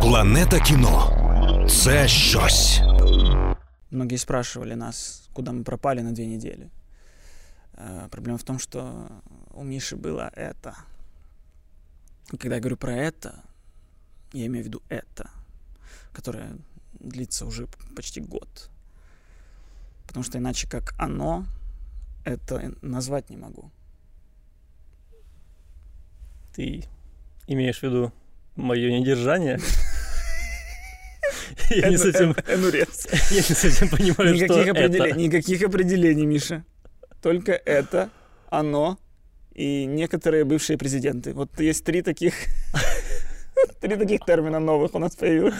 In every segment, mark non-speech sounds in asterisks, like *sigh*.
Планета кіно це щось. Многие спрашивали нас, куда мы пропали на две недели. Э, Проблема в том, что у Миши было это. И когда я говорю про это, я имею в виду это, которое длится уже почти год. Потому что иначе как оно, это назвать не могу. Ты имеешь в виду мое недержание? *laughs* Я не совсем, Энурез. *laughs* я не совсем понимаю, что Никаких определений, это. никаких определений, Миша. Только это, оно и некоторые бывшие президенты. Вот есть три таких, *laughs* три таких термина новых у нас появилось.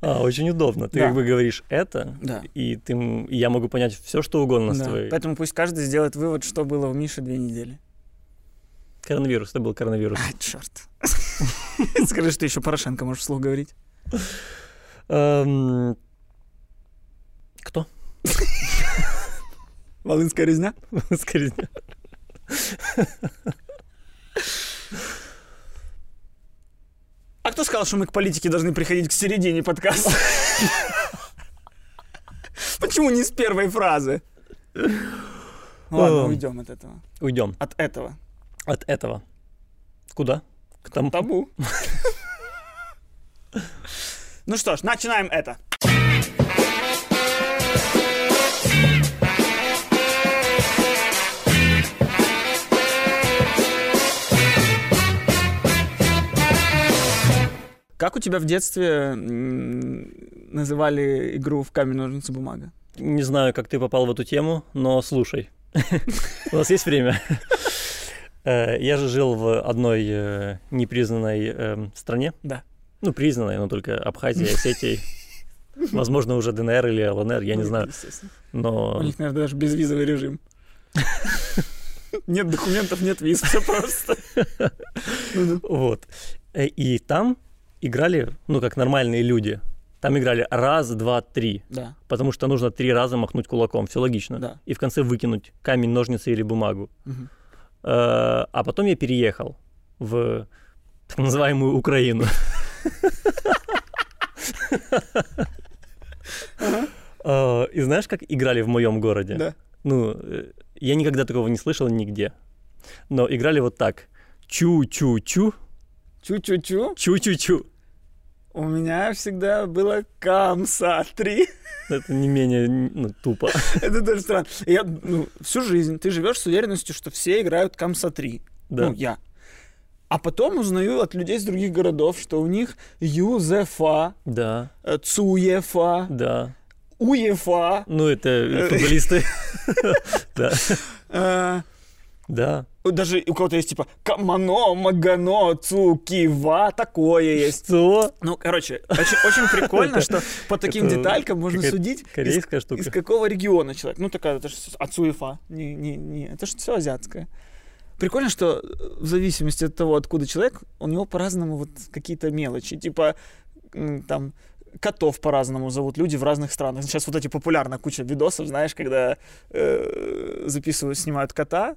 А, очень удобно. Ты Да. как бы говоришь это, Да. и ты, я могу понять все, что угодно с Да. твоей. Поэтому пусть каждый сделает вывод, что было у Миши две недели. Коронавирус, это был коронавирус. Ай, черт. *laughs* Скажи, что еще Порошенко можешь вслух говорить. Эм, Кто? *laughs* Волынская резня? Скорее. А кто сказал, что мы к политике должны приходить к середине подкаста? Почему не с первой фразы? Ладно, Эм. уйдем от этого. Уйдем От этого. От этого. Куда? К тому. Табу. *laughs* Ну что ж, начинаем это. Как у тебя в детстве называли игру в камень, ножницы, бумага? Не знаю, как ты попал в эту тему, но слушай. *laughs* У нас есть время. Э, Я же жил в одной э, непризнанной эм, стране. Да. Ну, признанной, но только Абхазия, *laughs* Осетия. Возможно, уже ДНР или ЛНР, я не Ну, знаю. естественно. У Но них, наверное, даже безвизовый режим. Нет документов, нет виз, все просто. Вот. Э, И там играли, ну, как нормальные люди. Там играли раз, два, три. Да, Потому что нужно три раза махнуть кулаком. Все логично. да. И в конце выкинуть камень, ножницы или бумагу. Мгм. Э, А потом я переехал в так называемую Украину. Э, И знаешь, как играли в моем городе? Да. Ну, э, я никогда такого не слышал нигде. Но играли вот так. Чу-чу-чу, Чу-чу-чу. чу-чу-чу. У меня всегда было Камса 3. Это не менее ну, тупо. *laughs* Это тоже странно. Я, ну, всю жизнь ты живешь с уверенностью, что все играют Камса 3. Да. Ну, я. А потом узнаю от людей из других городов, что у них Юзефа, Да, э, Цуефа, да. Уефа, Ну, это футболисты. *laughs* Да, э, да. Даже у кого-то есть типа Камано, Магано, Цукива, такое есть. Что? Ну, короче, очень, очень прикольно, *laughs* что по таким деталькам можно судить, из, Корейская штука. из какого региона человек. Ну, такая, это же Ацуефа. Не, не, не, это же все азиатское. Прикольно, что э, в зависимости от того, откуда человек, у него по-разному вот какие-то мелочи. Типа, там, котов по-разному зовут люди в разных странах. Сейчас вот эти популярная куча видосов, знаешь, когда э, записывают, снимают кота,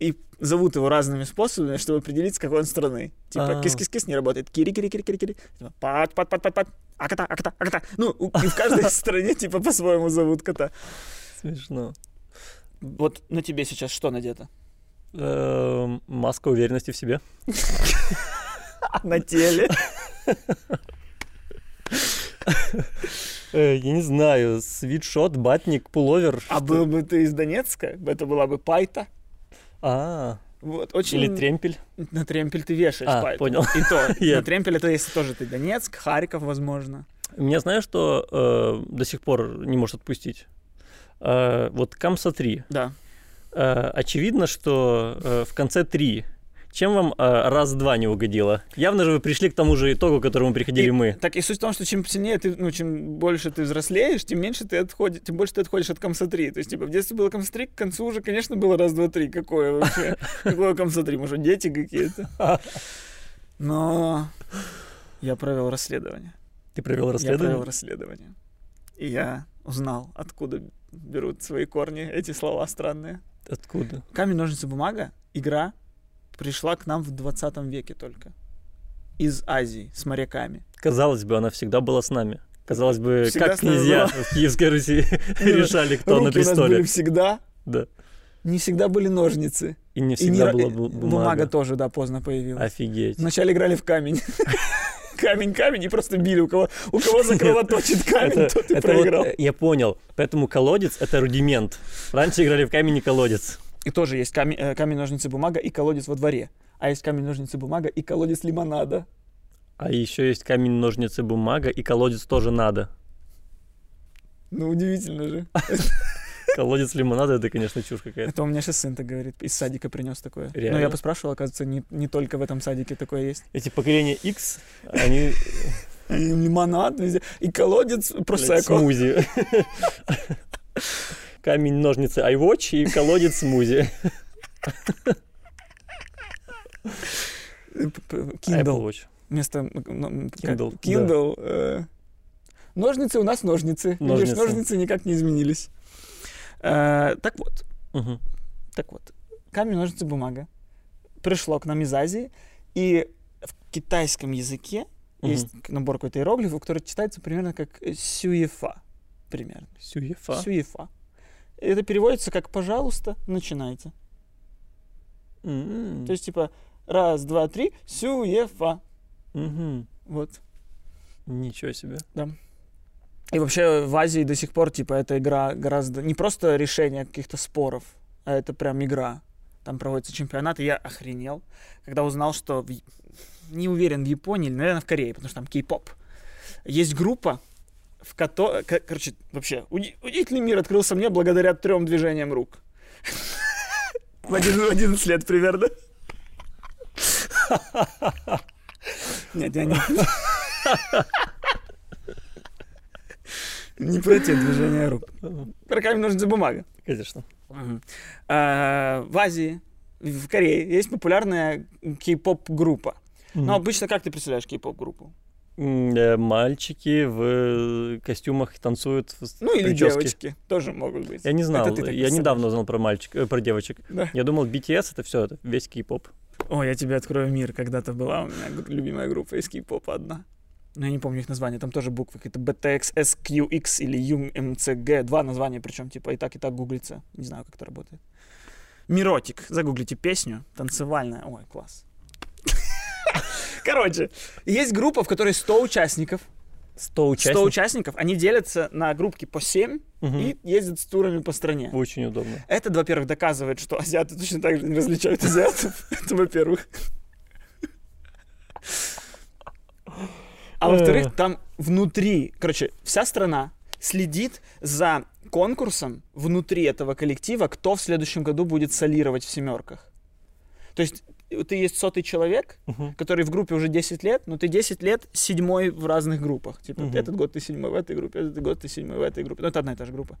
и зовут его разными способами, чтобы определить, с какой он страны. Типа, А. кис-кис-кис не работает. Кири-кири-кири-кири-кири. Типа, Пат, пат, пат, пат, пат. А кота, а кота, а кота. Ну, и в каждой *laughs* стране, типа, по-своему зовут кота. Смешно. Вот на тебе сейчас что надето? Эм, Маска уверенности в себе. *laughs* На теле. Э, Я не знаю, свитшот, батник, пуловер. А был бы ты из Донецка, это была бы пайта. А, Вот, очень... или тремпель. На тремпель ты вешаешь А, пайку. понял. И то, *laughs* Я- на тремпель это если тоже ты Донецк, Харьков, возможно. Меня знаешь, что э, до сих пор не может отпустить? Э, вот Камса 3. Да. Э, очевидно, что э, в конце 3. Чем вам э, раз-два не угодило? Явно же вы пришли к тому же итогу, к которому приходили И- мы. Так и суть в том, что чем сильнее ты, ну, чем больше ты взрослеешь, тем меньше ты отходишь, тем больше ты отходишь от комса 3. То есть, типа, в детстве было комса 3, к концу уже, конечно, было раз, два, три. Какое вообще? *laughs* Какое комса 3? Может, дети какие-то? Но я провел расследование. Ты провел Я расследование? провел расследование. И я узнал, откуда берут свои корни эти слова странные. Откуда? Камень, ножницы, бумага, игра пришла к нам в 20 веке только. Из Азии, с моряками. казалось бы, она всегда была с нами. Казалось бы, Всегда как князья была. в Киевской Руси *laughs* *laughs* решали, кто на престоле. всегда, Да. не всегда были ножницы. И не всегда была бумага. бумага. тоже, да, поздно появилась. Офигеть. Вначале играли в камень. *laughs* Камень, камень, и просто били. У кого, у кого закровоточит камень, Это, тот и это проиграл. э, я понял. Поэтому колодец — это рудимент. Раньше играли в камень и колодец. И тоже есть камень, э, камень, ножницы, бумага и колодец во дворе. А есть камень, ножницы, бумага и колодец лимонада. А еще есть камень, ножницы, бумага, и колодец тоже надо. Ну, удивительно же. *laughs* Колодец лимонада — это, конечно, чушь какая-то. Это у меня сейчас сын так говорит. Из садика принес такое. Ну, Реально? я поспрашивал, оказывается, не, не только в этом садике такое есть. Эти поколения X, они *laughs* лимонад везде. И колодец блядь, просеко. смузи. *laughs* Камень, ножницы, iWatch и колодец смузи. Kindle. Вместо Kindle. Kindle. э, Ножницы у нас ножницы. Видишь, Ножницы. ножницы никак не изменились. Э, Так вот, Мгм. так вот. Камень, ножницы, бумага. Пришло к нам из Азии. И в китайском языке Мгм. есть набор какой-то иероглифов, который читается примерно как сюефа. Примерно. Сюефа. Сюефа. Это переводится как «пожалуйста, начинайте». М. То есть, типа, раз, два, три, сюефа. Мгм. Вот. Ничего себе. И вообще в Азии до сих пор, типа, эта игра гораздо... Не просто решение каких-то споров, а это прям игра. Там проводится чемпионат, и я охренел, когда узнал, что... в- Не уверен, в Японии или, наверное, в Корее, потому что там кей-поп. Есть группа, в которой... Короче, вообще, уди- удивительный мир открылся мне благодаря трем движениям рук. В один- в 11 лет примерно. Нет, я не... Не про те движения рук. Камень, ножницы, бумага. Конечно. А, В Азии, в Корее есть популярная кей-поп-группа. Но обычно как ты представляешь кей-поп-группу? М, э, Мальчики в э, костюмах танцуют. в Ну или прическе. девочки тоже могут быть. Я не знал. Это ты Я недавно узнал про мальчик, э, про девочек. Да. Я думал, BTS это все, это весь кей-поп. О, я тебе открою мир. Когда-то была у меня любимая группа из кей-попа одна. Но я не помню их название. Там тоже буквы какие-то BTX, SQX или UMCG. Два названия, причем типа и так, и так гуглится. Не знаю, как это работает. Миротик. Загуглите песню. Танцевальная. Ой, класс. Короче, есть группа, в которой 100 участников. 100 100 участников. участников. Они делятся на группки по 7 Мгм. и ездят с турами по стране. Очень удобно. Это, во-первых, доказывает, что азиаты точно так же не различают азиатов. *laughs* Это, во-первых. А во-вторых, там внутри, короче, вся страна следит за конкурсом внутри этого коллектива, кто в следующем году будет солировать в семерках. То есть ты есть сотый человек, Мгм. который в группе уже 10 лет, но ты 10 лет седьмой в разных группах. Типа, Мгм. этот год ты седьмой в этой группе, этот год ты седьмой в этой группе. Ну, это одна и та же группа.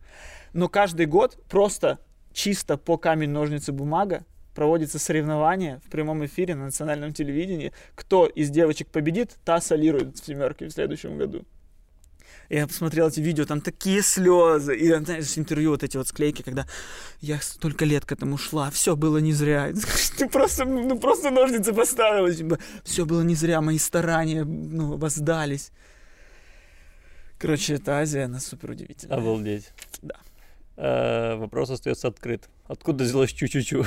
Но каждый год просто чисто по камень, ножницы, бумага проводится соревнование в прямом эфире на национальном телевидении. Кто из девочек победит, та солирует в семерке в следующем году. Я посмотрел эти видео, там такие слезы. И, знаешь, интервью вот эти вот склейки, когда я столько лет к этому шла, все было не зря. *laughs* Ты просто, ну, просто ножницы поставила. Все было не зря, мои старания, ну, воздались. Короче, это Азия, она супер удивительная. Обалдеть. Да. Э, Вопрос остается открыт. Откуда взялось чу-чу-чу?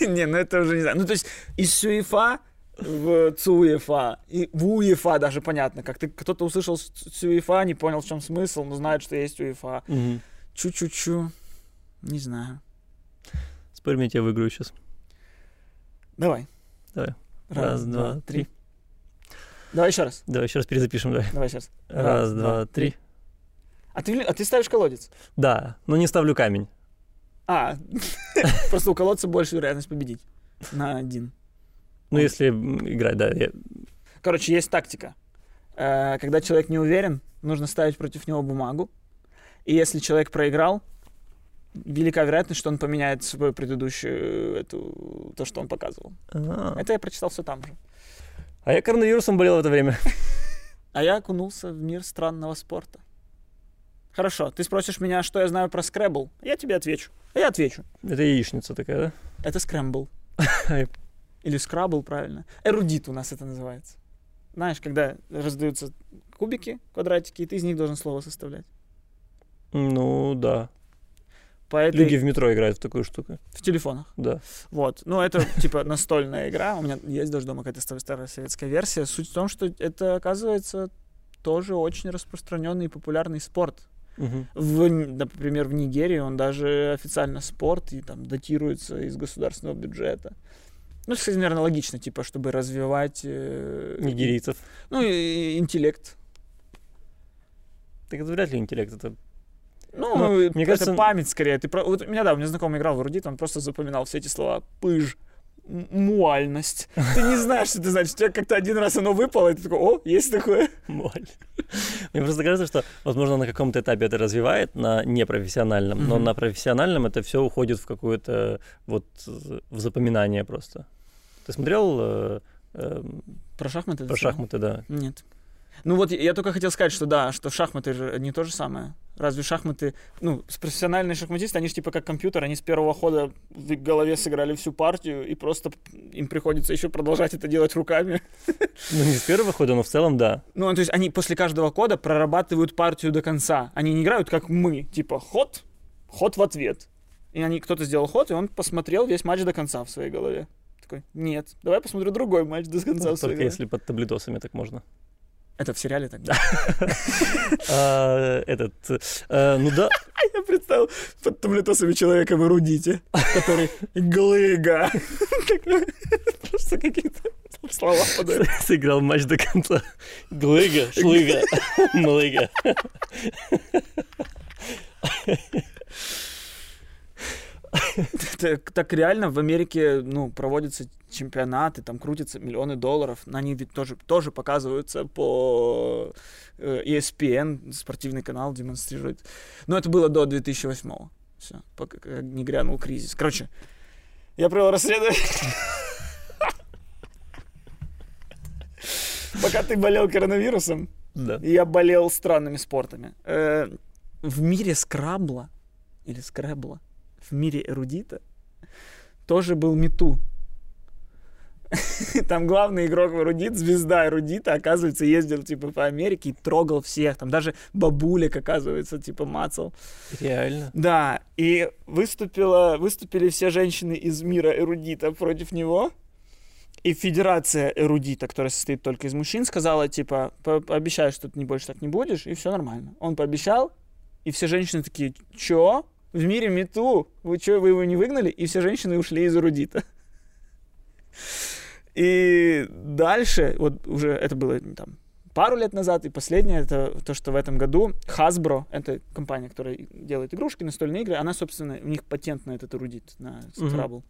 *laughs* Не, ну это уже не знаю. Ну, то есть из Сюефа в ЦУЕФА, и в УЕФА даже понятно, как ты кто-то услышал Сюефа, не понял, в чем смысл, но знает, что есть УЕФА. Мгм. Чу-чу-чу, не знаю. Спорь, я тебя выиграю сейчас. Давай. Давай. Раз, два, три. Давай еще раз. Давай еще раз перезапишем, давай. Давай еще раз. Раз, два, три. А ты, а ты ставишь колодец? Да, но не ставлю камень. А, *laughs* просто у колодца больше вероятность победить. На один. Ну, если играть, да. я- Короче, есть тактика. Э, Когда человек не уверен, нужно ставить против него бумагу. И если человек проиграл, велика вероятность, что он поменяет свою предыдущую, эту, то, что он показывал. А. Это я прочитал все там же. А я коронавирусом болел в это время. А я окунулся в мир странного спорта. Хорошо, ты спросишь меня, что я знаю про скребл. Я тебе отвечу. А я отвечу. Это яичница такая, да? Это скрэмбл. *laughs* Или скрабл, правильно. Эрудит у нас это называется. знаешь, когда раздаются кубики, квадратики, и ты из них должен слово составлять. Ну, да. По этой... Люди в метро играют в такую штуку. В телефонах. Да. Вот. Ну, это типа настольная игра. У меня есть даже дома какая-то старая, советская версия. Суть в том, что это, оказывается, тоже очень распространенный и популярный спорт. Мгм. В, например, в Нигерии он даже официально спорт и там датируется из государственного бюджета. Ну, кстати, наверное, логично, типа, чтобы развивать... э, Нигерийцев. Ну, и, интеллект. Так это вряд ли интеллект. Это Ну, Ну, мне кажется- память скорее. Ты про... вот у меня, да, у меня знакомый играл в эрудит, он просто запоминал все эти слова. Пыж, муальность. Ты не знаешь, что это значит. У тебя как-то один раз оно выпало, и ты такой, о, есть такое. Моль. Мне просто кажется, что, возможно, на каком-то этапе это развивает, на непрофессиональном, но на профессиональном это все уходит в какое-то вот в запоминание просто. Ты смотрел э, эм, Про шахматы? про шахматы, да? Нет. Ну вот я только хотел сказать, что да, что шахматы же не то же самое. Разве шахматы, ну, профессиональные шахматисты, они же типа как компьютер, они с первого хода в голове сыграли всю партию, и просто им приходится еще продолжать это делать руками. Ну, не с первого хода, но в целом, да. Ну, то есть они после каждого кода прорабатывают партию до конца. Они не играют, как мы, типа ход, ход в ответ. И они, кто-то сделал ход, и он посмотрел весь матч до конца в своей голове. Такой, нет, давай посмотрю другой матч до конца Ну, в своей Только голове. если под таблетосами так можно. Это в сериале тогда. А, Этот, э, ну да, *laughs* Я представил под таблетосами человека в эрудите, который глыга. Такой, Просто какие-то слова подают. сыграл матч до конца. Глыга, шлыга, млыга. Так, так реально в Америке, ну, проводятся чемпионаты, там крутятся миллионы долларов. Они ведь тоже, тоже показываются по э, ESPN, спортивный канал демонстрирует. Но это было до 2008 Все, пока не грянул кризис. Короче, я провел расследование. Пока ты болел коронавирусом, Да. я болел странными спортами. Э, В мире скрабла, или скрэбла, в мире эрудита, тоже был Мету. *laughs* Там главный игрок в эрудит, звезда эрудита, оказывается, ездил типа по Америке и трогал всех. Там даже бабулек, оказывается, типа мацал. Реально. Да, и выступила, выступили все женщины из мира эрудита против него. И федерация эрудита, которая состоит только из мужчин, сказала, типа, «По- пообещай, что ты не больше так не будешь, и все нормально. Он пообещал, и все женщины такие, чё? В мире мету? Вы чё, вы его не выгнали? И все женщины ушли из эрудита. И дальше, вот уже это было там пару лет назад, и последнее, это то, что в этом году Hasbro, это компания, которая делает игрушки, настольные игры, она, собственно, у них патент на этот эрудит, на. Scrabble.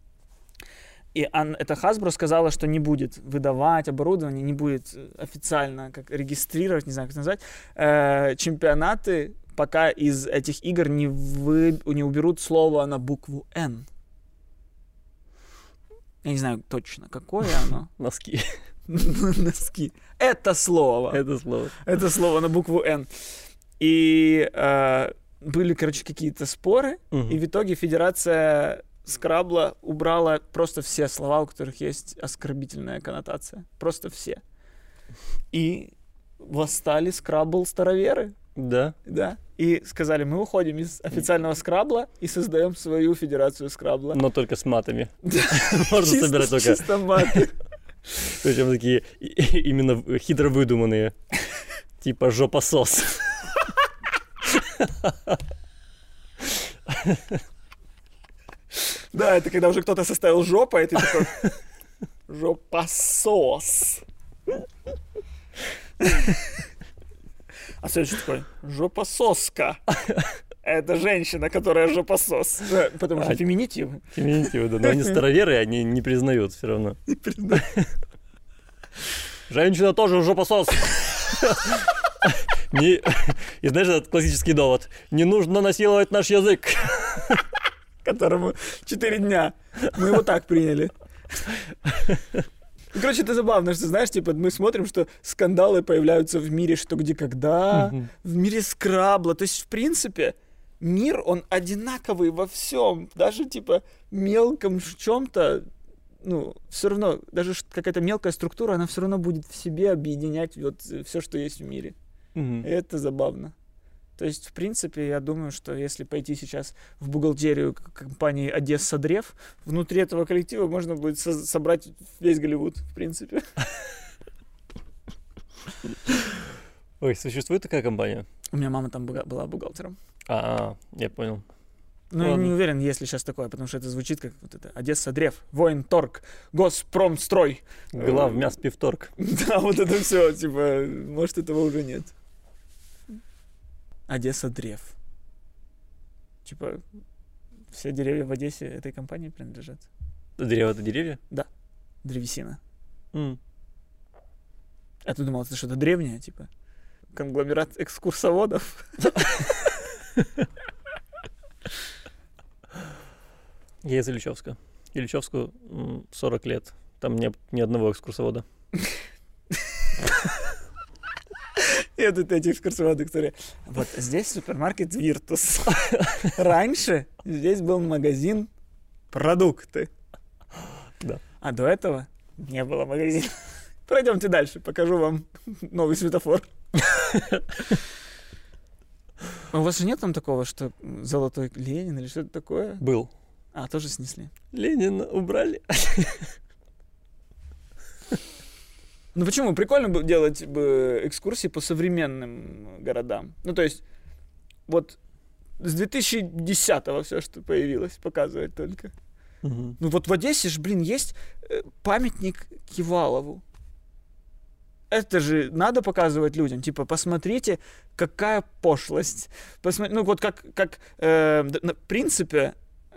И он, это Hasbro сказала, что не будет выдавать оборудование, не будет официально как регистрировать, не знаю, как это назвать, э, чемпионаты, пока из этих игр не, вы, не уберут слово на букву «Н». Я не знаю точно, какое оно. *laughs* Носки. *laughs* Носки. Это слово. Это слово. Это слово на букву «Н». И э, были, короче, какие-то споры, Мгм. и в итоге Федерация Скрабла убрала просто все слова, у которых есть оскорбительная коннотация. Просто все. И восстали Скрабл староверы. Да. Да. И сказали, мы уходим из официального скрабла и создаем свою федерацию скрабла. Но только с матами. *laughs* *laughs* Можно собирать только. чисто маты. *laughs* Причем такие именно хитро выдуманные. Типа жопосос. Да, это когда уже кто-то составил жопа, и ты такой жопосос. А следующий такой жопососка. Это женщина, которая жопосос. Потому что А. феминитивы. Феминитивы, да. Но они староверы, они не признают все равно. Женщина тоже жопосос. Не... И знаешь, этот классический довод. Не нужно насиловать наш язык. которому 4 дня. Мы его так приняли. Короче, это забавно, что, знаешь, типа, мы смотрим, что скандалы появляются в мире что, где, когда, в мире скрабла. То есть, в принципе, мир, он одинаковый во всем. Даже, типа, мелком чем-то ну, все равно, даже какая-то мелкая структура, она все равно будет в себе объединять вот все, что есть в мире. И это забавно. То есть, в принципе, я думаю, что если пойти сейчас в бухгалтерию компании Одесса Древ, внутри этого коллектива можно будет со- собрать весь Голливуд, в принципе. Ой, существует такая компания? У меня мама там была бухгалтером. А, я понял. Ну, я не уверен, есть ли сейчас такое, потому что это звучит как вот это Одесса Древ, Воин Торг, Госпромстрой. Глав мяс пивторг. *laughs* Да, вот это все, типа, может, этого уже нет. Одесса Древ. Типа, все деревья в Одессе этой компании принадлежат. Древо это деревья? Древесина. М. А ты думал, это что-то древнее, типа? Конгломерат экскурсоводов? Я из Ильичевска. Ильичевску м, 40 лет. Там нет ни одного экскурсовода. *laughs* И вот эти экскурсоводы, которые... Вот здесь супермаркет Виртус. *laughs* Раньше здесь был магазин продукты. Да. А до этого не было магазина. Пройдемте дальше, покажу вам новый светофор. А У вас же нет там такого, что золотой Ленин или что-то такое? Был. А, тоже снесли. Ленина убрали. Ну почему? Прикольно бы делать бы экскурсии по современным городам. Ну то есть, вот с 2010-го все, что появилось, показывать только. Мгм. Ну вот в Одессе же, блин, есть э, памятник Кивалову. Это же надо показывать людям. Типа, посмотрите, какая пошлость. Посма- Ну вот как, как э, на принципе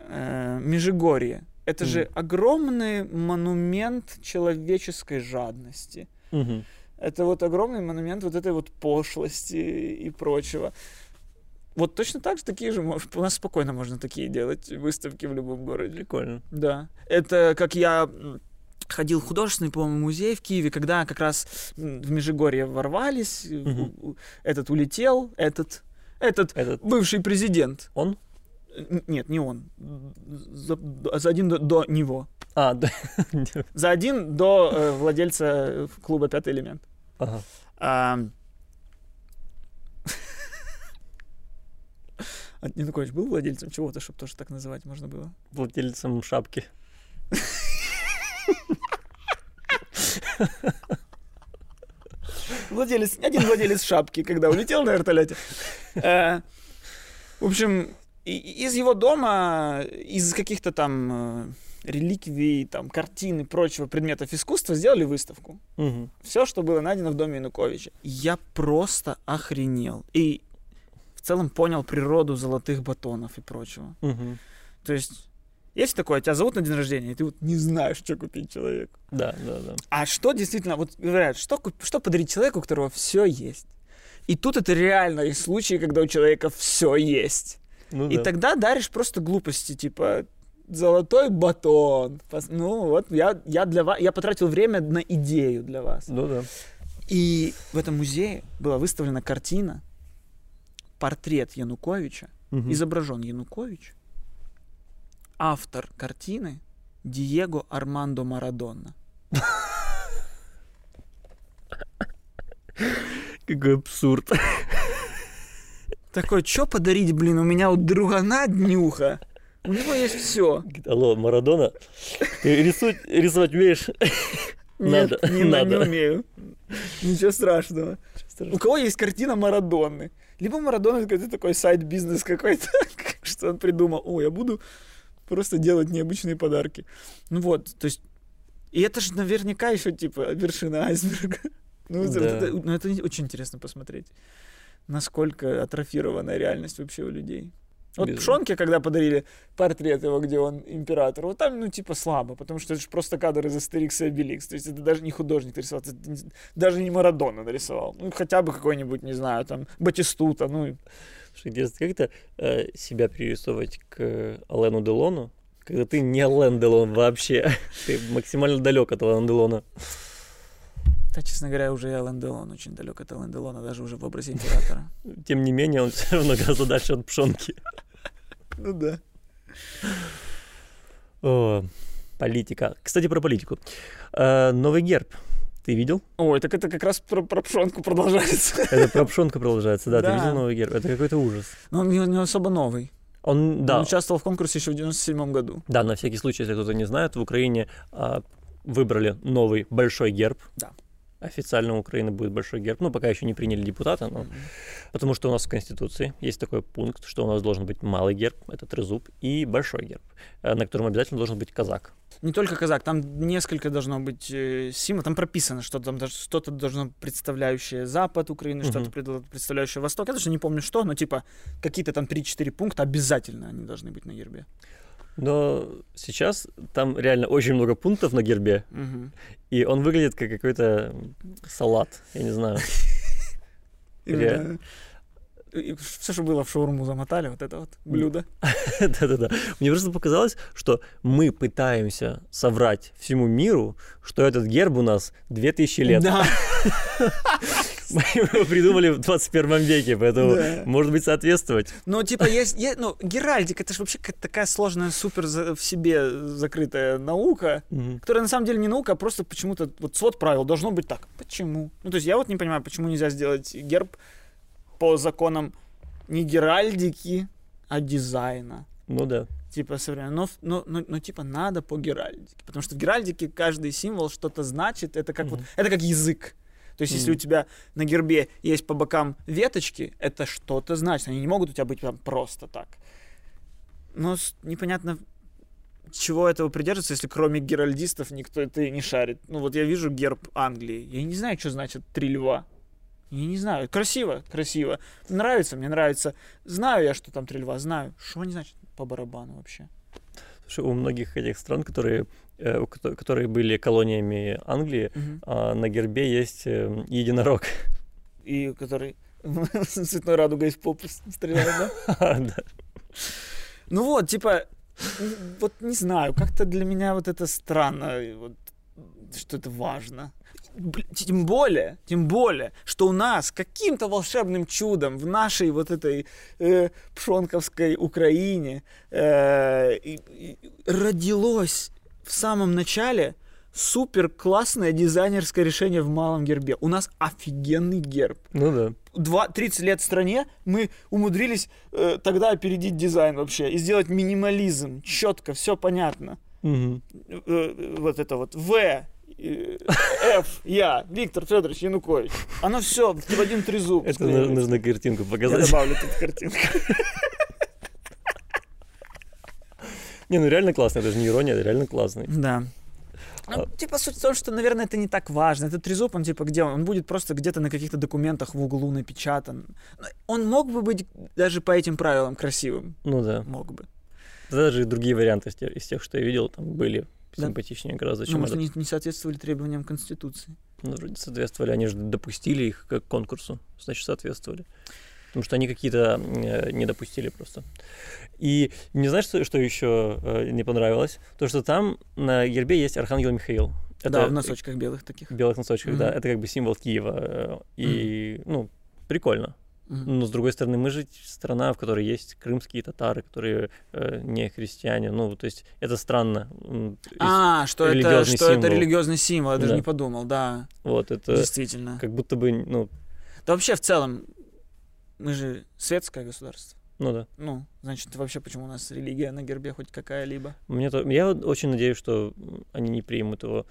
э, Межигорье. Это же Мгм. огромный монумент человеческой жадности. Мгм. Это вот огромный монумент вот этой вот пошлости и прочего. Вот точно так же такие же, у нас спокойно можно такие делать выставки в любом городе. Прикольно. Да. Это как я ходил в художественный, по-моему, музей в Киеве, когда как раз в Межигорье ворвались, в- Мгм. у- этот улетел, этот, этот Этот бывший президент. он? Нет, не он. За, за один до, до него. А, *laughs* да. За один до э, владельца э, клуба «Пятый элемент». Ага. *laughs* А... А Янукович был владельцем чего-то, чтобы тоже так называть можно было? Владельцем шапки. Владелец, один владелец шапки, когда улетел на вертолете. Э, В общем, из его дома, из каких-то там э, реликвий, там, картин и прочего предметов искусства сделали выставку. Мгм. Все, что было найдено в доме Януковича. Я просто охренел. И в целом понял природу золотых батонов и прочего. Мгм. То есть, есть такое, тебя зовут на день рождения, и ты вот не знаешь, что купить человеку. Да, да, да. А что действительно, вот говорят, что, что подарить человеку, у которого все есть? И тут это реально есть случаи, когда у человека все есть. Ну И да. тогда даришь просто глупости, типа золотой батон. Ну вот я, я для вас, я потратил время на идею для вас. Ну да. И в этом музее была выставлена картина, портрет Януковича, Мгм. изображен Янукович, автор картины Диего Армандо Марадона. *laughs* Какой абсурд. Такой, что подарить, блин, у меня у другана днюха. У него есть все. Алло, Марадона, ты рисовать, рисовать умеешь? Нет, Надо, не, надо. не умею. Ничего страшного. У кого есть картина Марадонны? Либо Марадона какой-то такой сайт-бизнес какой-то, что он придумал. О, я буду просто делать необычные подарки. Ну вот, то есть... И это же наверняка еще, типа, вершина айсберга. *laughs* Ну, это, Да. это- ну, это очень интересно посмотреть, насколько атрофированная реальность вообще у людей. Вот Без- Пшонке, когда подарили портрет его, где он император, вот там, ну, типа, слабо, потому что это же просто кадр из Астерикса и Обеликс. То есть это даже не художник нарисовал, это даже не Марадона нарисовал. Ну, хотя бы какой-нибудь, не знаю, там, Батистута, ну, Слушай, интересно, как это э, себя перерисовывать к Алену Делону, когда ты не Ален Делон вообще. *laughs* Ты максимально далек от Алена Делона. Да, честно говоря, уже и Ален Делон очень далек от Ален Делона, даже уже в образе императора. Тем не менее, он все равно гораздо дальше от Пшонки. Ну да. О, Политика. Кстати, про политику. Э, новый герб. Ты видел? Ой, так это как раз про, про пшенку продолжается. Это про пшонка продолжается, да, ты Да. видел новый герб? Это какой-то ужас. Но он не, не особо новый. Он, да, Он участвовал в конкурсе еще в 97 году. да, на всякий случай, если кто-то не знает, в Украине а, выбрали новый большой герб. Да. Официально у Украины будет большой герб. Ну, пока еще не приняли депутата, но Потому что у нас в Конституции есть такой пункт, что у нас должен быть малый герб, это трезуб, и большой герб, э, на котором обязательно должен быть казак. Не только казак, там несколько должно быть э, символов, там прописано, что там что-то должно представляющее Запад Украины, Мгм. что-то пред- представляющее Восток. Я даже не помню что, но типа какие-то там 3-4 пункта обязательно они должны быть на гербе. Но сейчас там реально очень много пунктов на гербе, Мгм. и он выглядит как какой-то салат, я не знаю. *laughs* Именно. Все, что было в шаурму замотали, вот это вот блюдо. *laughs* Да-да-да. Мне просто показалось, что мы пытаемся соврать всему миру, что этот герб у нас 2000 лет. Да, *laughs* Мы его придумали в 21 веке, поэтому, Да. может быть, соответствовать. ну типа есть, е- ну геральдика, это же вообще такая сложная, супер в себе закрытая наука, Мгм. которая на самом деле не наука, а просто почему-то вот свод правил должно быть так. Почему? Ну, то есть я вот не понимаю, почему нельзя сделать герб по законам не геральдики, а дизайна. Ну да. Типа современно. Но, но, но, но типа надо по геральдике. Потому что в геральдике каждый символ что-то значит. Это как вот, Мгм. это как язык. То есть, если у тебя на гербе есть по бокам веточки, это что-то значит. Они не могут у тебя быть прям просто так. Но непонятно, чего этого придерживаться, если кроме геральдистов никто это и не шарит. Ну вот я вижу герб Англии. Я не знаю, что значит три льва. Я не знаю. Красиво, красиво. Нравится, мне нравится. Знаю я, что там три льва, знаю. Что они значат по барабану вообще? Слушай, у многих этих стран, которые, которые были колониями Англии, Мгм. а, на гербе есть э, единорог. И который с *laughs* цветной радугой из попы стреляет, *laughs* да? Ну вот, типа, вот не знаю, как-то для меня вот это странно, вот, что это важно. Тем более, тем более, что у нас каким-то волшебным чудом в нашей вот этой э, пшонковской Украине э, и- и родилось в самом начале супер классное дизайнерское решение в малом гербе. У нас офигенный герб Ну да. два, 30 лет в стране мы умудрились э, тогда опередить дизайн вообще и сделать минимализм. Четко, все понятно. Мгм. Э, э, вот это вот В, э, Ф, я, Виктор Федорович Янукович. Оно все в один трезуб. Это нужно картинку Я показать. добавлю тут картинку. Не, ну реально классно, это же не ирония, это реально классный. Да. Ну, А- типа, суть в том, что, наверное, это не так важно. Этот трезуб, он, типа, где он? Он будет просто где-то на каких-то документах в углу напечатан. Но Он мог бы быть даже по этим правилам красивым. Ну да. Мог бы. Даже и другие варианты из тех, что я видел, там были Да. симпатичнее гораздо, Ну, чем может, этот. они не соответствовали требованиям Конституции. Ну, вроде соответствовали, они же допустили их к конкурсу, значит, соответствовали. Потому что они какие-то э, не допустили просто. И не знаешь, что, что еще э, не понравилось? То, что там на гербе есть Архангел Михаил. да, в носочках белых таких. Белых носочках, да. Мгм. Это как бы символ Киева. э, И, ну, прикольно. Мгм. Но с другой стороны, мы же страна, в которой есть крымские татары, которые э, не христиане. Ну, то есть это странно. А, что это, что это религиозный символ, я даже Да. не подумал, да, Вот это действительно. как будто бы, ну, Да вообще в целом, мы же светское государство. ну да. Ну, значит, вообще почему у нас религия на гербе хоть какая-либо? Мне то, я очень надеюсь, что они не примут его.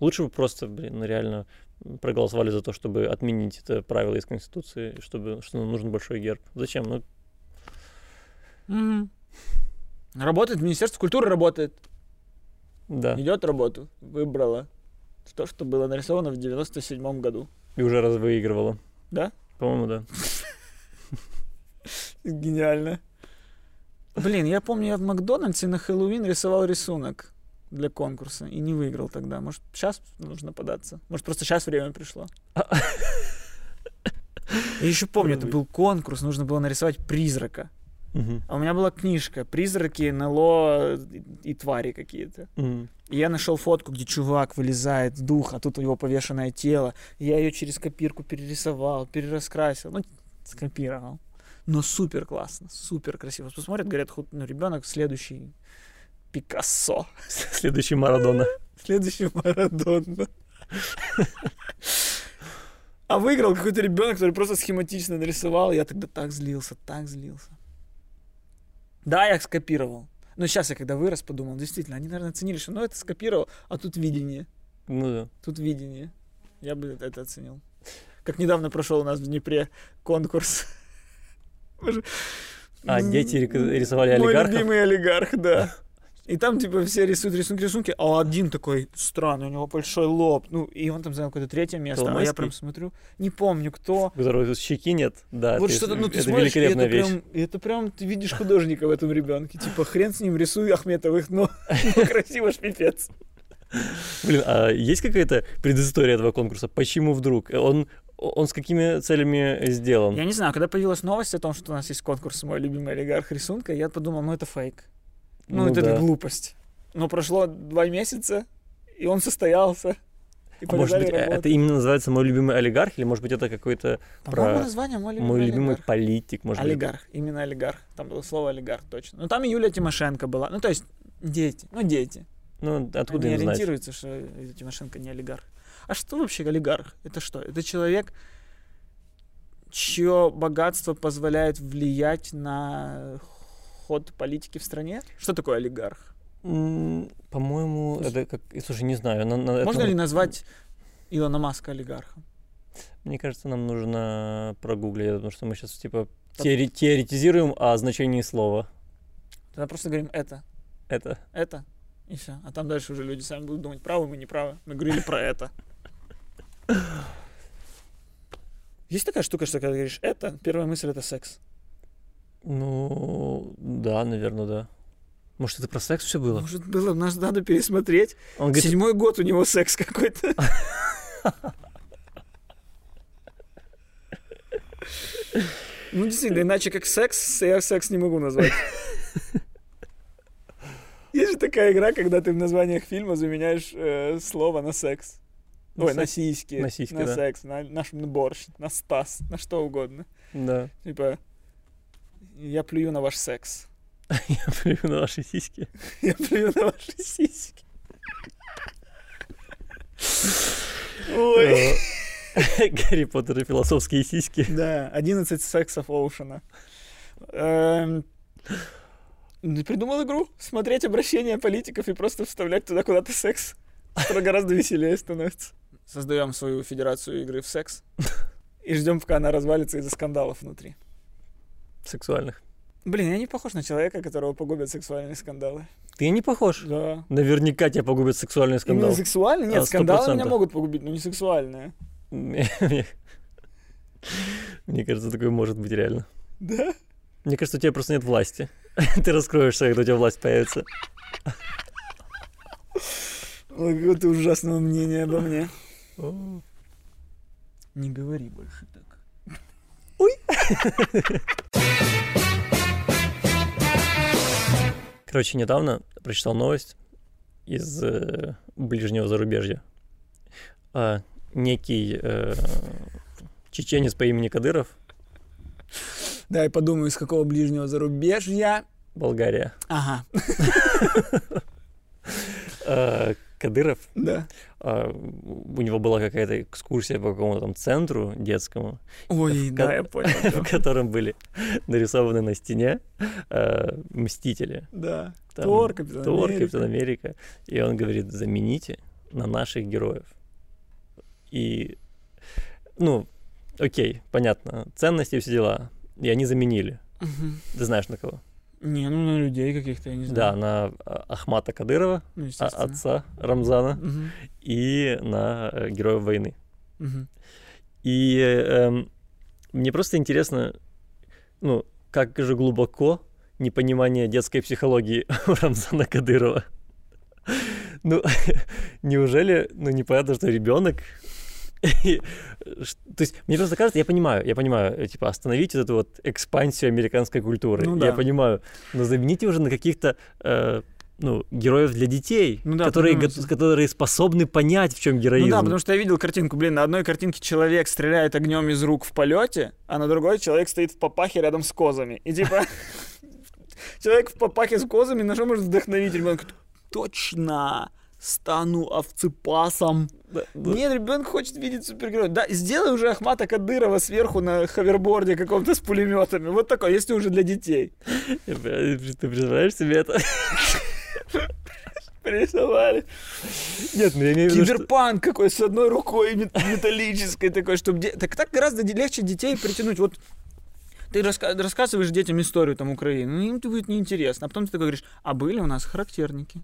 Лучше бы просто, блин, ну, реально проголосовали за то, чтобы отменить это правило из Конституции, чтобы что нам нужен большой герб. Зачем? Ну, Мгм. Работает, Министерство культуры работает, да. идет работу, выбрала то, что было нарисовано в 97 году. И уже раз выигрывала. Да? По-моему, да. Гениально. Блин, я помню, я в Макдональдсе на Хэллоуин рисовал рисунок для конкурса и не выиграл тогда. Может, сейчас нужно податься? Может, просто сейчас время пришло? *laughs* Я еще помню, это был конкурс, нужно было нарисовать призрака. Мгм. А у меня была книжка «Призраки, НЛО и, твари какие-то». Мгм. И я нашел фотку, где чувак вылезает, дух, а тут у него повешенное тело. Я ее через копирку перерисовал, перераскрасил. Ну, скопировал. Но супер классно, супер красиво. Посмотрят, говорят, худ- ну, ребенок следующий Пикассо. *laughs* Следующий Марадона. Следующий Марадона. А выиграл какой-то ребенок, который просто схематично нарисовал. Я тогда так злился, так злился. Да, я скопировал. Но сейчас я когда вырос, подумал, действительно, они, наверное, оценили, что ну это скопировал, а тут видение. Ну да. Тут видение. Я бы это оценил. Как недавно прошел у нас в Днепре конкурс. А, дети рисовали Мой олигархов? любимый олигарх, да. И там, типа, все рисуют рисунки, рисунки, а один такой странный, у него большой лоб. Ну, и он там занял какое-то третье место. А я прям смотрю, не помню, кто. У которого щеки нет. Да, вот что-то, ну, ты это смотришь, великолепная это вещь. прям, это прям, ты видишь художника в этом ребенке. Типа, хрен с ним, рисуй Ахметовых, но *laughs* красиво ж пипец. Блин, а есть какая-то предыстория этого конкурса? Почему вдруг? Он, он с какими целями сделан? Я не знаю, когда появилась новость о том, что у нас есть конкурс «Мой любимый олигарх рисунка», я подумал, ну, это фейк. Ну, это да. глупость. Но прошло два месяца, и он состоялся. И А может быть, э, работать. это именно называется «Мой любимый олигарх», или может быть это какой-то про название «Мой любимый, «Мой любимый олигарх». политик», может быть? Олигарх, именно олигарх. Там было слово олигарх, точно. Ну, там и Юлия Тимошенко была. Ну, то есть, дети. Ну, дети. Ну, откуда Они им знать? ориентируются, что Юлия Тимошенко не олигарх. А что вообще олигарх? Это что? Это человек, чье богатство позволяет влиять на ход политики в стране? Что такое олигарх? По-моему, это как... Слушай, не знаю. на- на- это Можно ли надо- назвать Илона Маска олигархом? Мне кажется, нам нужно прогуглить, потому что мы сейчас, типа, теори- теоретизируем о значении слова. Тогда просто говорим это, Это. это, и все. А там дальше уже люди сами будут думать, правы мы, не правы. Мы говорили про это. *laughs* Есть такая штука, что когда говоришь это, первая мысль это секс. Ну, да, наверное, да. Может, это про секс все было? Может, было, нас надо пересмотреть. Он говорит, Седьмой год у него секс какой-то. Ну, действительно, иначе как секс, я секс не могу назвать. Есть же такая игра, когда ты в названиях фильма заменяешь э, слово на секс. На Ой, на секс. сиськи, На сиськи, на да. секс, на наш на борщ, на стас, на что угодно. да, Типа, я плюю на ваш секс. *laughs* я плюю на ваши сиськи. *laughs* Я плюю на ваши сиськи. Ой. Э, *laughs* Гарри Поттер и философские сиськи. Да, 11 сексов Оушена. Эм, ты Придумал игру, смотреть обращения политиков и просто вставлять туда куда-то секс. Это гораздо веселее становится. Создаем свою федерацию игры в секс и ждем, пока она развалится из-за скандалов внутри. Сексуальных. Блин, я не похож на человека, которого погубят сексуальные скандалы. Ты не похож. Да. Наверняка тебя погубит сексуальный скандал. Именно сексуальные? Нет, А, сто скандалы меня могут погубить, но не сексуальные. *laughs* Мне кажется, такое может быть реально. Да? Мне кажется, у тебя просто нет власти. *laughs* Ты раскроешься, когда у тебя власть появится. Ой, какое ты ужасного мнения обо мне. Не говори больше так. *laughs* Короче, недавно прочитал новость из э, ближнего зарубежья. А, некий э, чеченец по имени Кадыров, Дай подумаю, из какого ближнего зарубежья. Болгария. Ага, *laughs* А, Кадыров, да. а, у него была какая-то экскурсия по какому-то там центру детскому, Ой, В да, ко- я понял. *laughs* в котором были нарисованы на стене э, мстители. Да. Там Тор, Капитан Тор, Америка. Капитан Америка. И он говорит, замените на наших героев. И, ну, окей, понятно, ценности и все дела. И они заменили. Мгм. Ты знаешь на кого? Не, ну на людей каких-то, я не Да, знаю. на а, Ахмата Кадырова, Ну, а- отца Рамзана, Мгм. и на э, героев войны. Мгм. И эм, мне просто интересно, ну, как же глубоко непонимание детской психологии *laughs* у Рамзана Кадырова. *laughs* Ну, *laughs* неужели, ну, непонятно, что ребенок... То есть, мне просто кажется, я понимаю, я понимаю, э, типа, остановить вот эту вот экспансию американской культуры. Ну Я да. понимаю, но замените уже на каких-то э, ну, героев для детей, Ну да, которые, го- которые способны понять, в чем героизм. Ну да, потому что я видел картинку, блин, на одной картинке человек стреляет огнем из рук в полете, а на другой человек стоит в папахе рядом с козами. И типа *laughs* человек в папахе с козами, на что может вдохновить ребенка? Точно! Стану овцепасом. Да, да. Нет, ребенок хочет видеть супергероя. Да, сделай уже Ахмата Кадырова сверху на ховерборде каком-то с пулеметами. Вот такой, если уже для детей. Ты представляешь себе это? Порисовали. Нет, ну я имею в виду, что... Киберпанк какой с одной рукой мет- металлической такой, чтобы... Так так гораздо легче детей притянуть. Вот ты раска- рассказываешь детям историю там Украины, ну им это будет неинтересно. А потом ты такой говоришь, а были у нас характерники.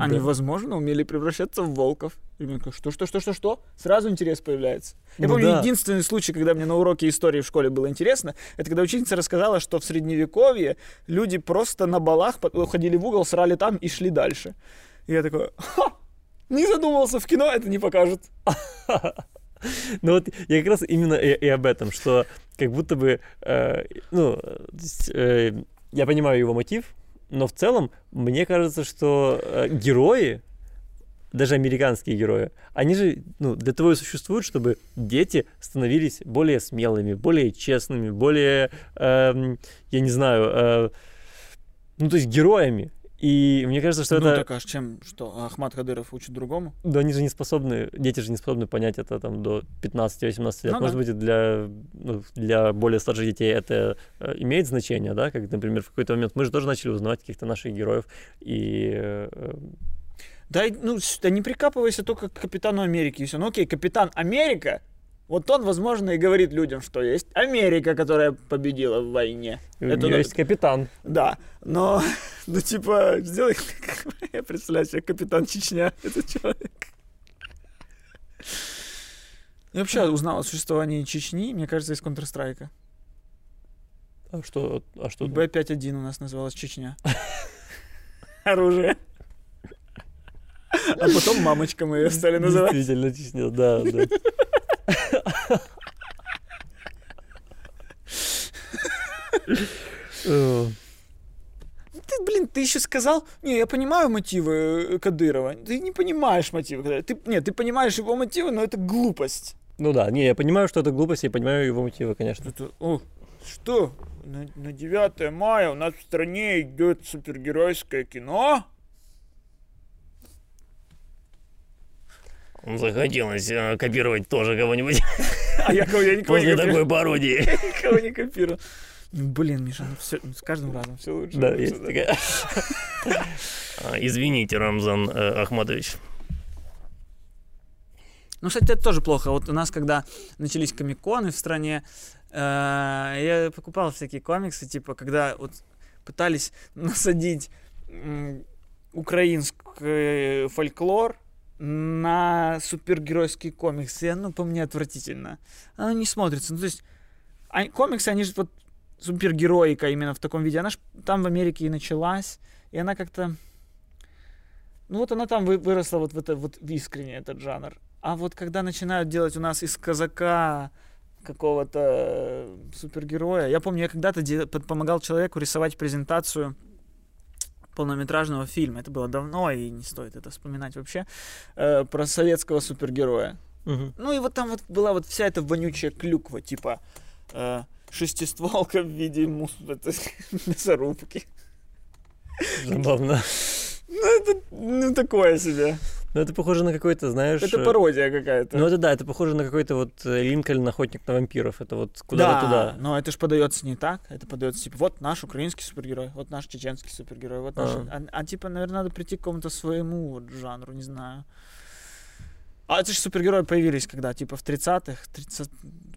Они, Да. возможно, умели превращаться в волков. Ребенок, что, что, что, что, что? Сразу интерес появляется. Я Ну помню, да. единственный случай, когда мне на уроке истории в школе было интересно, это когда учительница рассказала, что в средневековье люди просто на балах уходили в угол, срали там и шли дальше. И я такой, ха, не задумывался, в кино это не покажут. *laughs* Ну вот я как раз именно и, и об этом, что как будто бы, э, ну, э, я понимаю его мотив, но в целом мне кажется, что э, герои, даже американские герои, они же ну, для того и существуют, чтобы дети становились более смелыми, более честными, более, эм, я не знаю, э, ну то есть героями. И мне кажется, что ну, это... так а чем, что Ахмат Кадыров учит другому? Да они же не способны, дети же не способны понять это там до 15-18 лет. Ну Может да. быть, для, ну, для более старших детей это э, имеет значение, да, как, например, в какой-то момент мы же тоже начали узнавать каких-то наших героев, и э, э, Да, ну, да не прикапывайся только к Капитану Америки. И все. Ну окей, Капитан Америка, вот он, возможно, и говорит людям, что есть Америка, которая победила в войне. и у Это нее есть капитан. Да, но, *laughs* ну, типа, сделай, *laughs* я представляю себе капитан Чечня, *laughs* этот человек. Я вообще узнал о существовании Чечни, мне кажется, из Counter-Strike. А что? А что? Б-5-1 у нас называлась Чечня. Оружие. А потом мамочка мы ее стали называть. Действительно, Чечня, да, да. Ты, блин, ты еще сказал, не, я понимаю мотивы э, Кадырова. Ты не понимаешь мотивы Кадырова. Ты, нет, ты понимаешь его мотивы, но это глупость. Ну да, не, я понимаю, что это глупость, я понимаю его мотивы, конечно. Это, о, что? На, на 9 мая у нас в стране идет супергеройское кино? Захотелось э, копировать тоже кого-нибудь *laughs* А я, кого, я никого не копирую. пародии. *laughs* Никого не копирую. Блин, Миша, ну ну, с каждым разом все лучше. Да, лучше, есть такая. *laughs* А, Извините, Рамзан э, Ахматович. Ну, кстати, это тоже плохо. Вот у нас, когда начались комиконы в стране, э, я покупал всякие комиксы, типа, когда вот пытались насадить украинский фольклор на супергеройские комиксы, оно по мне отвратительно. Оно не смотрится. Ну, то есть, а комиксы, они же вот супергероика именно в таком виде, она ж там в Америке и началась, и она как-то... Ну вот она там вы- выросла вот в это вот искренне этот жанр. А вот когда начинают делать у нас из казака какого-то э, супергероя, я помню, я когда-то помогал человеку рисовать презентацию полнометражного фильма. Это было давно, и не стоит это вспоминать вообще. э, про советского супергероя. Мгм. Ну и вот там вот была вот вся эта вонючая клюква, типа э, шестистволка в виде мус- это, *laughs* мясорубки. Забавно. Ну это ну, такое себе. Ну, это похоже на какой-то, знаешь... Это э, пародия какая-то. Ну, это да, это похоже на какой-то вот э, Линкольн, охотник на вампиров. Это вот куда-то да, туда. но это же подается не так. Это подается типа, вот наш украинский супергерой, вот наш чеченский супергерой, вот наш... А, а, типа, наверное, надо прийти к какому-то своему жанру, не знаю. А это же супергерои появились когда? Типа в 30-х? 30...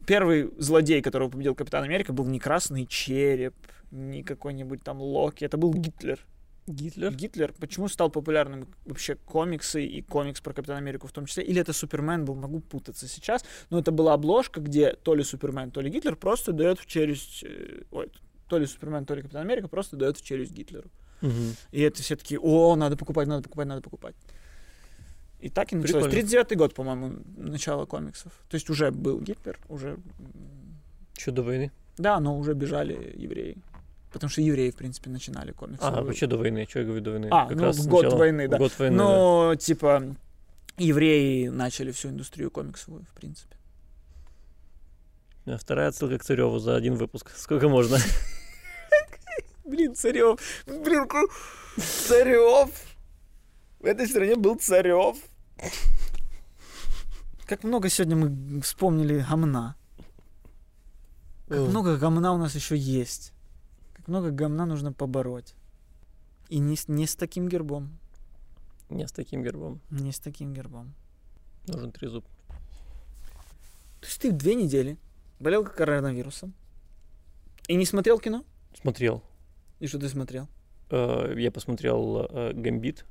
Первый злодей, которого победил Капитан Америка, был не Красный Череп, не какой-нибудь там Локи, это был Гитлер. Гитлер? Гитлер. Почему стал популярным вообще комиксы и комикс про Капитана Америку в том числе? Или это Супермен был? Могу путаться сейчас. Но это была обложка, где то ли Супермен, то ли Гитлер просто дает в челюсть... э, Ой, то ли Супермен, то ли Капитан Америка просто дает в челюсть Гитлеру. Мгм. И это все таки о, надо покупать, надо покупать, надо покупать. И так и началось. Прикольно. 39-й год, по-моему, начало комиксов. То есть уже был Гитлер, уже... Еще до войны. Да, но уже бежали евреи. Потому что евреи, в принципе, начинали комиксы. А, вообще до войны. Что я говорю до войны? А, ну, в год сначала- войны, да. В год войны, да. Но, типа, евреи начали всю индустрию комиксовую, в принципе. А Вторая отсылка к Цареву за один выпуск. *laughs* Сколько можно? *laughs* Блин, Царев. Блин, Царев. В этой стране был Царев. Как много сегодня мы вспомнили гомна. Как много гомна у нас еще есть. Как много гомна нужно побороть. И не, с- не с таким гербом. Не с таким гербом. Не с таким гербом. Нужен трезуб. То есть ты две недели болел коронавирусом и не смотрел кино? Смотрел. И что ты смотрел? Э, Я посмотрел э, «Гамбит»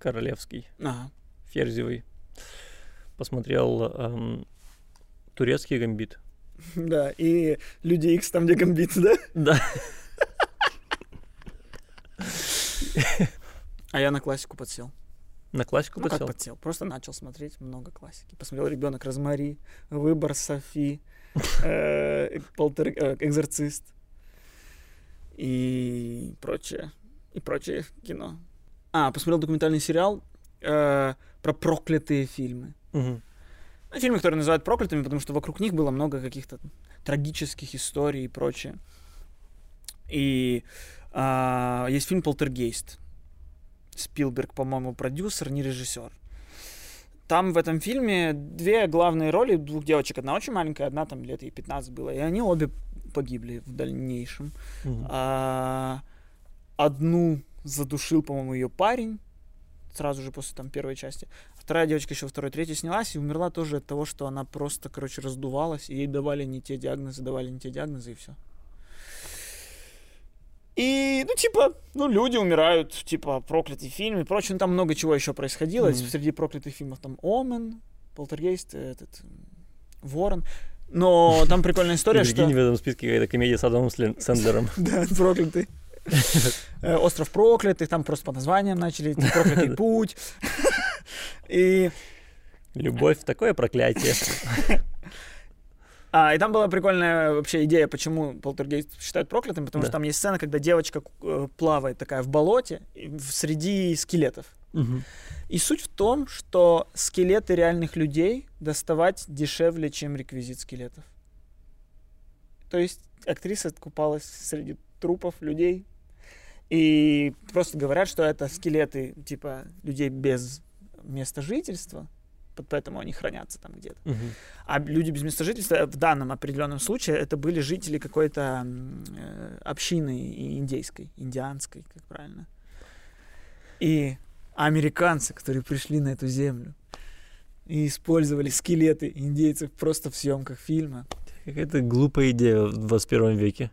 королевский, Ага. ферзевый. Посмотрел эм, турецкий «Гамбит». *laughs* Да, и Люди Икс там, где гамбит, да? *laughs* Да. А я на классику подсел. На классику Ну, как подсел. подсел? Просто начал смотреть много классики. Посмотрел «Ребенок Розмари», «Выбор Софи», *laughs* э, «Полтер- э, «Экзорцист» и прочее. И прочее кино. А, посмотрел документальный сериал э, про проклятые фильмы. Ну, фильмы, которые называют проклятыми, потому что вокруг них было много каких-то трагических историй и прочее. И а, есть фильм «Полтергейст». Спилберг, по-моему, продюсер, не режиссер. Там в этом фильме две главные роли двух девочек. Одна очень маленькая, одна там лет ей 15 было. И они обе погибли в дальнейшем. Мгм. А, одну задушил, по-моему, ее парень сразу же после там первой части. Вторая девочка еще второй, третьей снялась и умерла тоже от того, что она просто, короче, раздувалась, и ей давали не те диагнозы, давали не те диагнозы, и все. И, ну, типа, ну, люди умирают, типа, проклятый фильм и прочее. Ну, там много чего еще происходило. Мгм. Среди проклятых фильмов там Омен, Полтергейст, этот, Ворон. Но там прикольная *laughs* история, что... В этом списке какая-то комедия с Адамом Сэндлером. *laughs* Да, проклятый. Э, Остров проклятых, там просто по названиям начали, проклятый путь. *laughs* И, Любовь — такое проклятие. а, и там была прикольная вообще идея, почему полтергейст считают проклятым, потому Да. что там есть сцена, когда девочка э, плавает такая в болоте в- среди скелетов. Мгм. И суть в том, что скелеты реальных людей доставать дешевле, чем реквизит скелетов. То есть актриса купалась среди трупов людей. И просто говорят, что это скелеты типа людей без места жительства, поэтому они хранятся там где-то. Мгм. А люди без места жительства в данном определенном случае это были жители какой-то э, общины индейской, индианской, как правильно. И американцы, которые пришли на эту землю и использовали скелеты индейцев просто в съемках фильма. Какая-то глупая идея в 21 веке.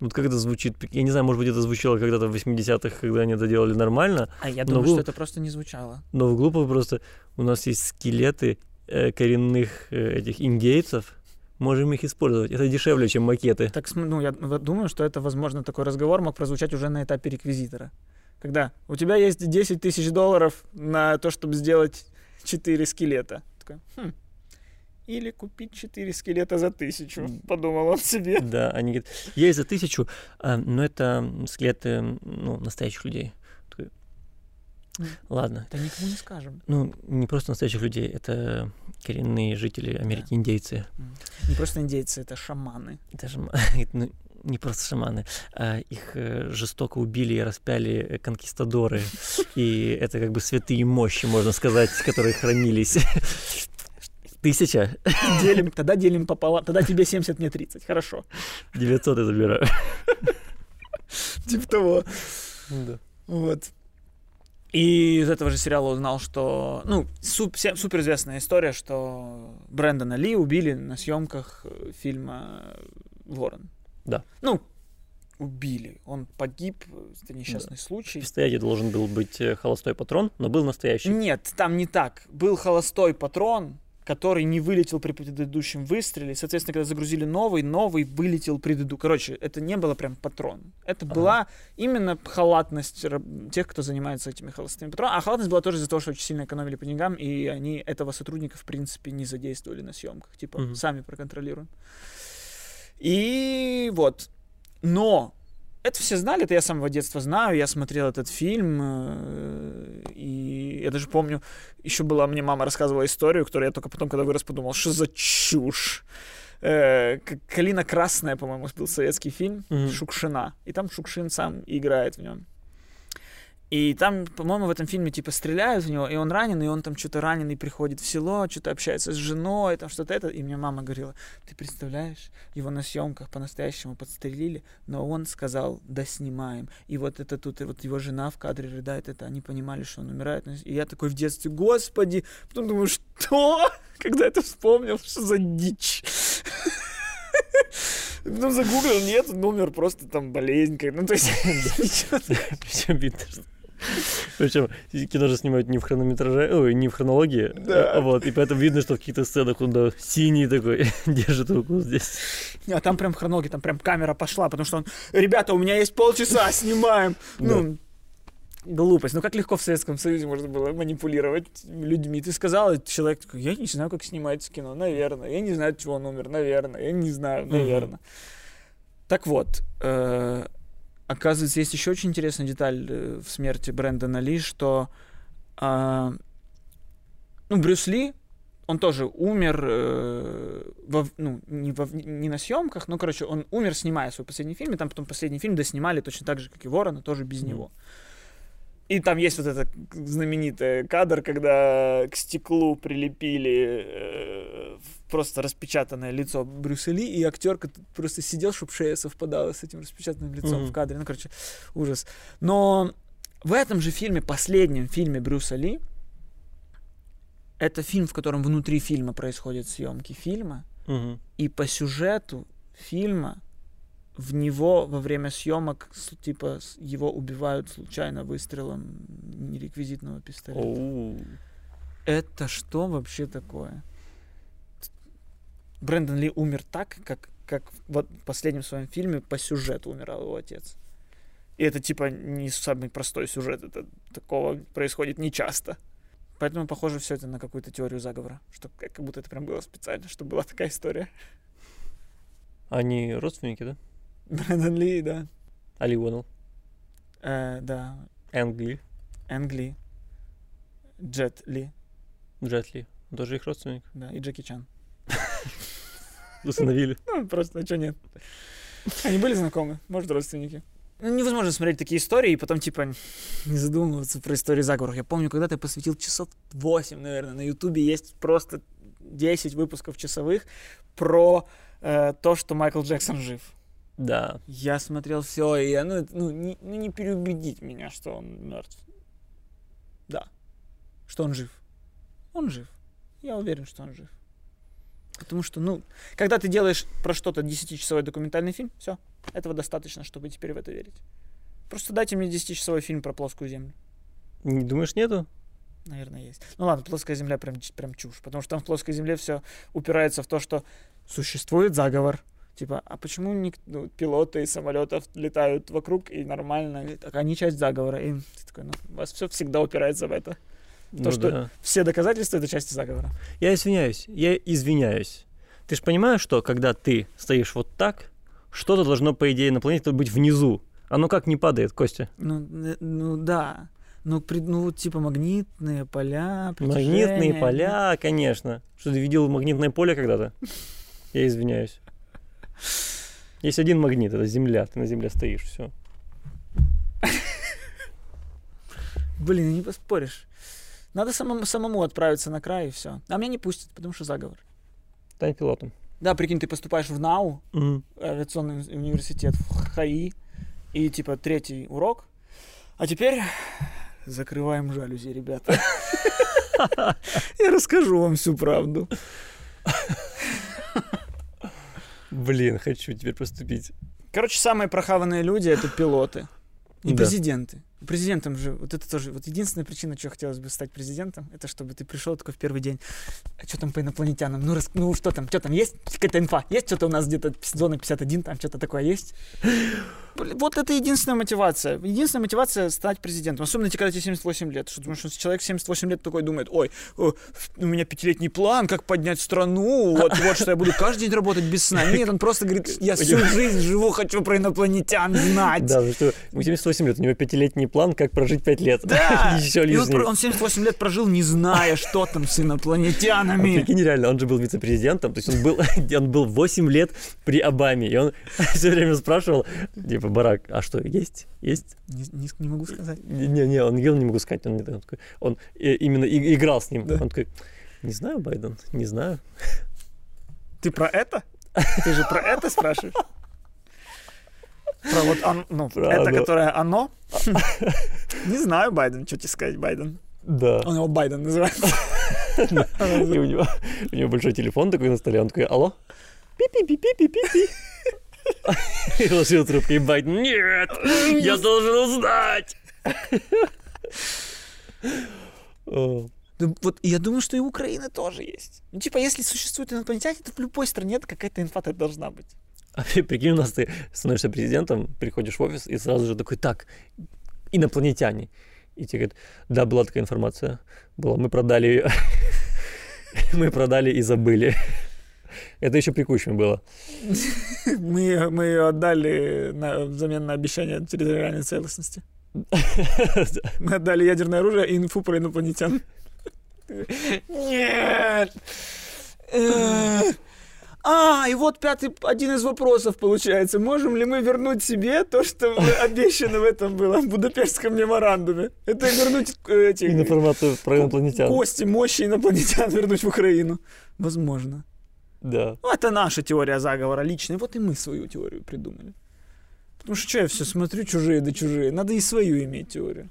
Вот как это звучит? Я не знаю, может быть, это звучало когда-то в 80-х, когда они это делали нормально, А я думаю, вы- что это просто не звучало. но глупо просто у нас есть скелеты э, коренных э, этих индейцев, можем их использовать. Это дешевле, чем макеты. Так, ну, я думаю, что это, возможно, такой разговор мог прозвучать уже на этапе реквизитора. Когда у тебя есть 10 тысяч долларов на то, чтобы сделать 4 скелета. Такой, «Хм, Или купить 4 скелета за тысячу, подумал он себе. Да, они говорят, есть за тысячу, а, но это скелеты ну, настоящих людей. Ладно, Да никому не скажем. ну не просто настоящих людей, это коренные жители Америки, индейцы. Не просто индейцы, это шаманы. Это м- *laughs* ну, не просто шаманы, а их э, жестоко убили и распяли конкистадоры. *laughs* И это как бы святые мощи, можно сказать, которые хранились. *laughs* Тысяча, *laughs* Делим, тогда делим пополам. Тогда тебе 70, мне 30. Хорошо. 900 я забираю. *laughs* Типа того. Да. Вот. И из этого же сериала узнал, что... Ну, суп- суперизвестная история, что Брэндона Ли убили на съемках э, фильма «Ворон». Да. Ну, убили. Он погиб, э, это несчастный В случай. пистолете должен был быть э, холостой патрон, но был настоящий. Нет, там не так. Был холостой патрон, который не вылетел при предыдущем выстреле. Соответственно, когда загрузили новый, новый вылетел предыдущий. Короче, это не было прям патрон. Это Ага. была именно халатность тех, кто занимается этими холостыми патронами. А халатность была тоже из-за того, что очень сильно экономили по деньгам, и они этого сотрудника, в принципе, не задействовали на съемках. Типа, Мгм. сами проконтролируем. И вот. Но это все знали, это я с самого детства знаю, я смотрел этот фильм, э, и я даже помню, еще была, мне мама рассказывала историю, которую я только потом, когда вырос, подумал, что за чушь. э, «Калина красная», по-моему, был советский фильм. Шукшина. И там Шукшин сам играет в нем. И там, по-моему, в этом фильме типа стреляют в него, и он раненый, и он там что-то раненый приходит в село, что-то общается с женой, там что-то это. И мне мама говорила, ты представляешь, его на съемках по-настоящему подстрелили, но он сказал, да снимаем. И вот это тут, и вот его жена в кадре рыдает, это они понимали, что он умирает. И я такой в детстве, господи, потом думаю, что? *laughs* Когда это вспомнил, что за дичь? *laughs* Ну, загуглил, нет, он умер просто там болезнь. Ну, то есть, *laughs* Причем видно. Причем кино же снимают не в хронометраже, ой, не в хронологии, Да. а вот, и поэтому видно, что в каких-то сценах он да, синий такой, *laughs* держит руку здесь. А там прям хронологи, там прям камера пошла, потому что он, ребята, у меня есть полчаса, *laughs* снимаем. Ну, глупость. Ну, как легко в Советском Союзе можно было манипулировать людьми. Ты сказал, и человек такой, я не знаю, как снимается кино, наверное. Я не знаю, от чего он умер, наверное. Я не знаю, наверное. Так вот, э, оказывается, есть еще очень интересная деталь э, в смерти Брэндона Ли, что а, ну, Брюс Ли, он тоже умер, э, во, ну, не, во- не на съемках, но, короче, он умер, снимая свой последний фильм, и там потом последний фильм доснимали точно так же, как и Ворона, тоже без Мгм. него. И там есть вот этот знаменитый кадр, когда к стеклу прилепили э, просто распечатанное лицо Брюса Ли, и актер просто сидел, чтобы шея совпадала с этим распечатанным лицом Мгм. в кадре. Ну, короче, ужас. Но в этом же фильме, последнем фильме Брюса Ли, это фильм, в котором внутри фильма происходят съемки фильма, Мгм. и по сюжету фильма в него во время съемок типа его убивают случайно выстрелом нереквизитного пистолета. Это что вообще такое? Брэндон Ли умер так, как, как вот в последнем своем фильме по сюжету умирал его отец. И это типа не самый простой сюжет, это такого происходит нечасто. Поэтому похоже все это на какую-то теорию заговора, что как как будто это прям было специально, что была такая история. Они родственники, да? *laughs* Брэндон Ли, да. Али Уоннелл, Э, да. Энг Ли, Энг Ли. Джет Ли, Джет Ли. Тоже их родственник. да, и Джеки Чан. *laughs* Установили. *laughs* Ну, просто, а что нет? Они были знакомы, может, родственники. Ну, невозможно смотреть такие истории и потом, типа, не задумываться про истории заговоров. Я помню, когда-то я посвятил часов 8, наверное, на Ютубе есть просто 10 выпусков часовых про э, то, что Майкл Джексон жив. Да. Я смотрел все, и я, ну, ну, не, ну, не переубедить меня, что он мертв. Да. Что он жив. Он жив. Я уверен, что он жив. Потому что, ну, когда ты делаешь про что-то 10-часовой документальный фильм, все, этого достаточно, чтобы теперь в это верить. Просто дайте мне 10-часовой фильм про плоскую землю. Не думаешь, нету? Наверное, есть. Ну ладно, плоская земля прям, прям чушь, потому что там в плоской земле все упирается в то, что существует заговор. Типа, а почему ник- ну, пилоты самолетов летают вокруг и нормально? Так они часть заговора. И ты такой, ну, у вас все всегда упирается в это. Ну что- да. Все доказательства это части заговора. Я извиняюсь, я извиняюсь. Ты же понимаешь, что когда ты стоишь вот так, что-то должно, по идее, на планете быть внизу. Оно как не падает, Костя? Ну, э, ну да. Ну, при- ну, типа магнитные поля, Магнитные поля, конечно. Что ты видел магнитное поле когда-то? Я извиняюсь. Есть один магнит, это Земля. Ты на Земле стоишь, все. Блин, не поспоришь. Надо самому, самому отправиться на край и все. А меня не пустят, потому что заговор. Стань пилотом. Да, прикинь, ты поступаешь в НАУ, Мгм. авиационный университет в ХАИ, и типа третий урок. А теперь закрываем жалюзи, ребята. *laughs* Я расскажу вам всю правду. Блин, хочу теперь поступить. Короче, самые прохаванные люди это пилоты и Да. президенты. Президентом же, вот это тоже, вот единственная причина, чего хотелось бы стать президентом, это чтобы ты пришел такой в первый день, а что там по инопланетянам, ну, рас- ну что там, что там, есть какая-то инфа, есть что-то у нас где-то зона 51, там что-то такое есть? Вот это единственная мотивация. Единственная мотивация стать президентом. Особенно когда тебе 78 лет. Что, потому что человек в 78 лет такой думает, ой, о, у меня пятилетний план, как поднять страну, вот, вот что я буду каждый день работать без сна. Нет, он просто говорит, я всю жизнь живу, хочу про инопланетян знать. Да, потому что ему 78 лет, у него пятилетний план, как прожить 5 лет. Да! *laughs* Еще И он, он 78 лет прожил, не зная, что там с А инопланетянами. прикинь, реально, он же был вице-президентом, то есть он был, *laughs* он был 8 лет при Обаме, и он *laughs* все время спрашивал, типа, Барак, а что, есть? Есть? Не, не- не могу сказать. Не-не, он ел, не могу сказать, он, не он, такой, он э, именно и- играл с ним. Да. Он такой, не знаю, Байден, не знаю. Ты про это? Ты же про это спрашиваешь? Про вот он, ну, Про это, оно. которое оно? Не знаю, Байден, что тебе сказать, Байден. Да. Он его Байден называет. И у него, у него большой телефон такой на столе, он такой, алло? Пи-пи-пи-пи-пи-пи. *laughs* И ложил трубку, Байден, нет, я должен узнать. Да вот я думаю, что и Украины тоже есть. Ну, типа, если существует инопланетяне, то в любой стране какая-то инфа должна быть. А при- прикинь, у нас ты становишься президентом, приходишь в офис и сразу же такой, так, инопланетяне. И тебе говорят, да, была такая информация. Была, мы продали ее. *laughs* Мы продали и забыли. Это еще при Кучме было. *laughs* Мы, мы ее отдали на, взамен на обещание территориальной целостности. *laughs* Мы отдали ядерное оружие и инфу про инопланетян. Нет! А, и вот пятый, один из вопросов получается. Можем ли мы вернуть себе то, что *laughs* обещано в этом было, в Будапештском меморандуме? Это вернуть э, эти Информацию про инопланетян. кости, мощи инопланетян вернуть в Украину. Возможно. Да. Ну, это наша теория заговора личная. Вот и мы свою теорию придумали. Потому что что я все смотрю чужие да чужие. Надо и свою иметь теорию.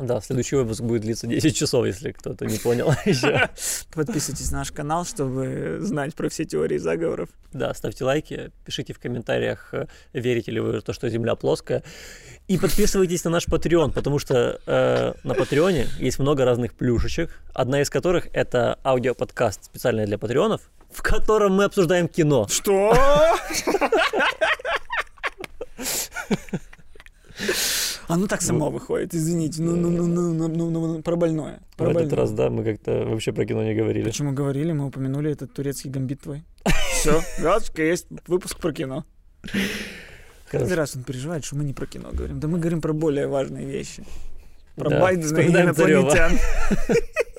Да, следующий выпуск будет длиться 10 часов, если кто-то не понял *laughs* еще. Подписывайтесь на наш канал, чтобы знать про все теории заговоров. Да, ставьте лайки, пишите в комментариях, э, верите ли вы в то, что Земля плоская. И подписывайтесь на наш Patreon, потому что э, на Патреоне есть много разных плюшечек, одна из которых — это аудиоподкаст специальный для патреонов, в котором мы обсуждаем кино. Что? *laughs* *laughs* Оно так само выходит, извините. Ну, ну, ну, ну, ну, ну, ну, ну, про больное. В Про этот больное. раз, да, мы как-то вообще про кино не говорили. Почему говорили, мы упомянули этот турецкий гамбит твой. *laughs* Все, галочка есть, выпуск про кино. Каждый раз он переживает, что мы не про кино говорим. Да мы говорим про более важные вещи. Про Да, Байдена и инопланетян. *laughs*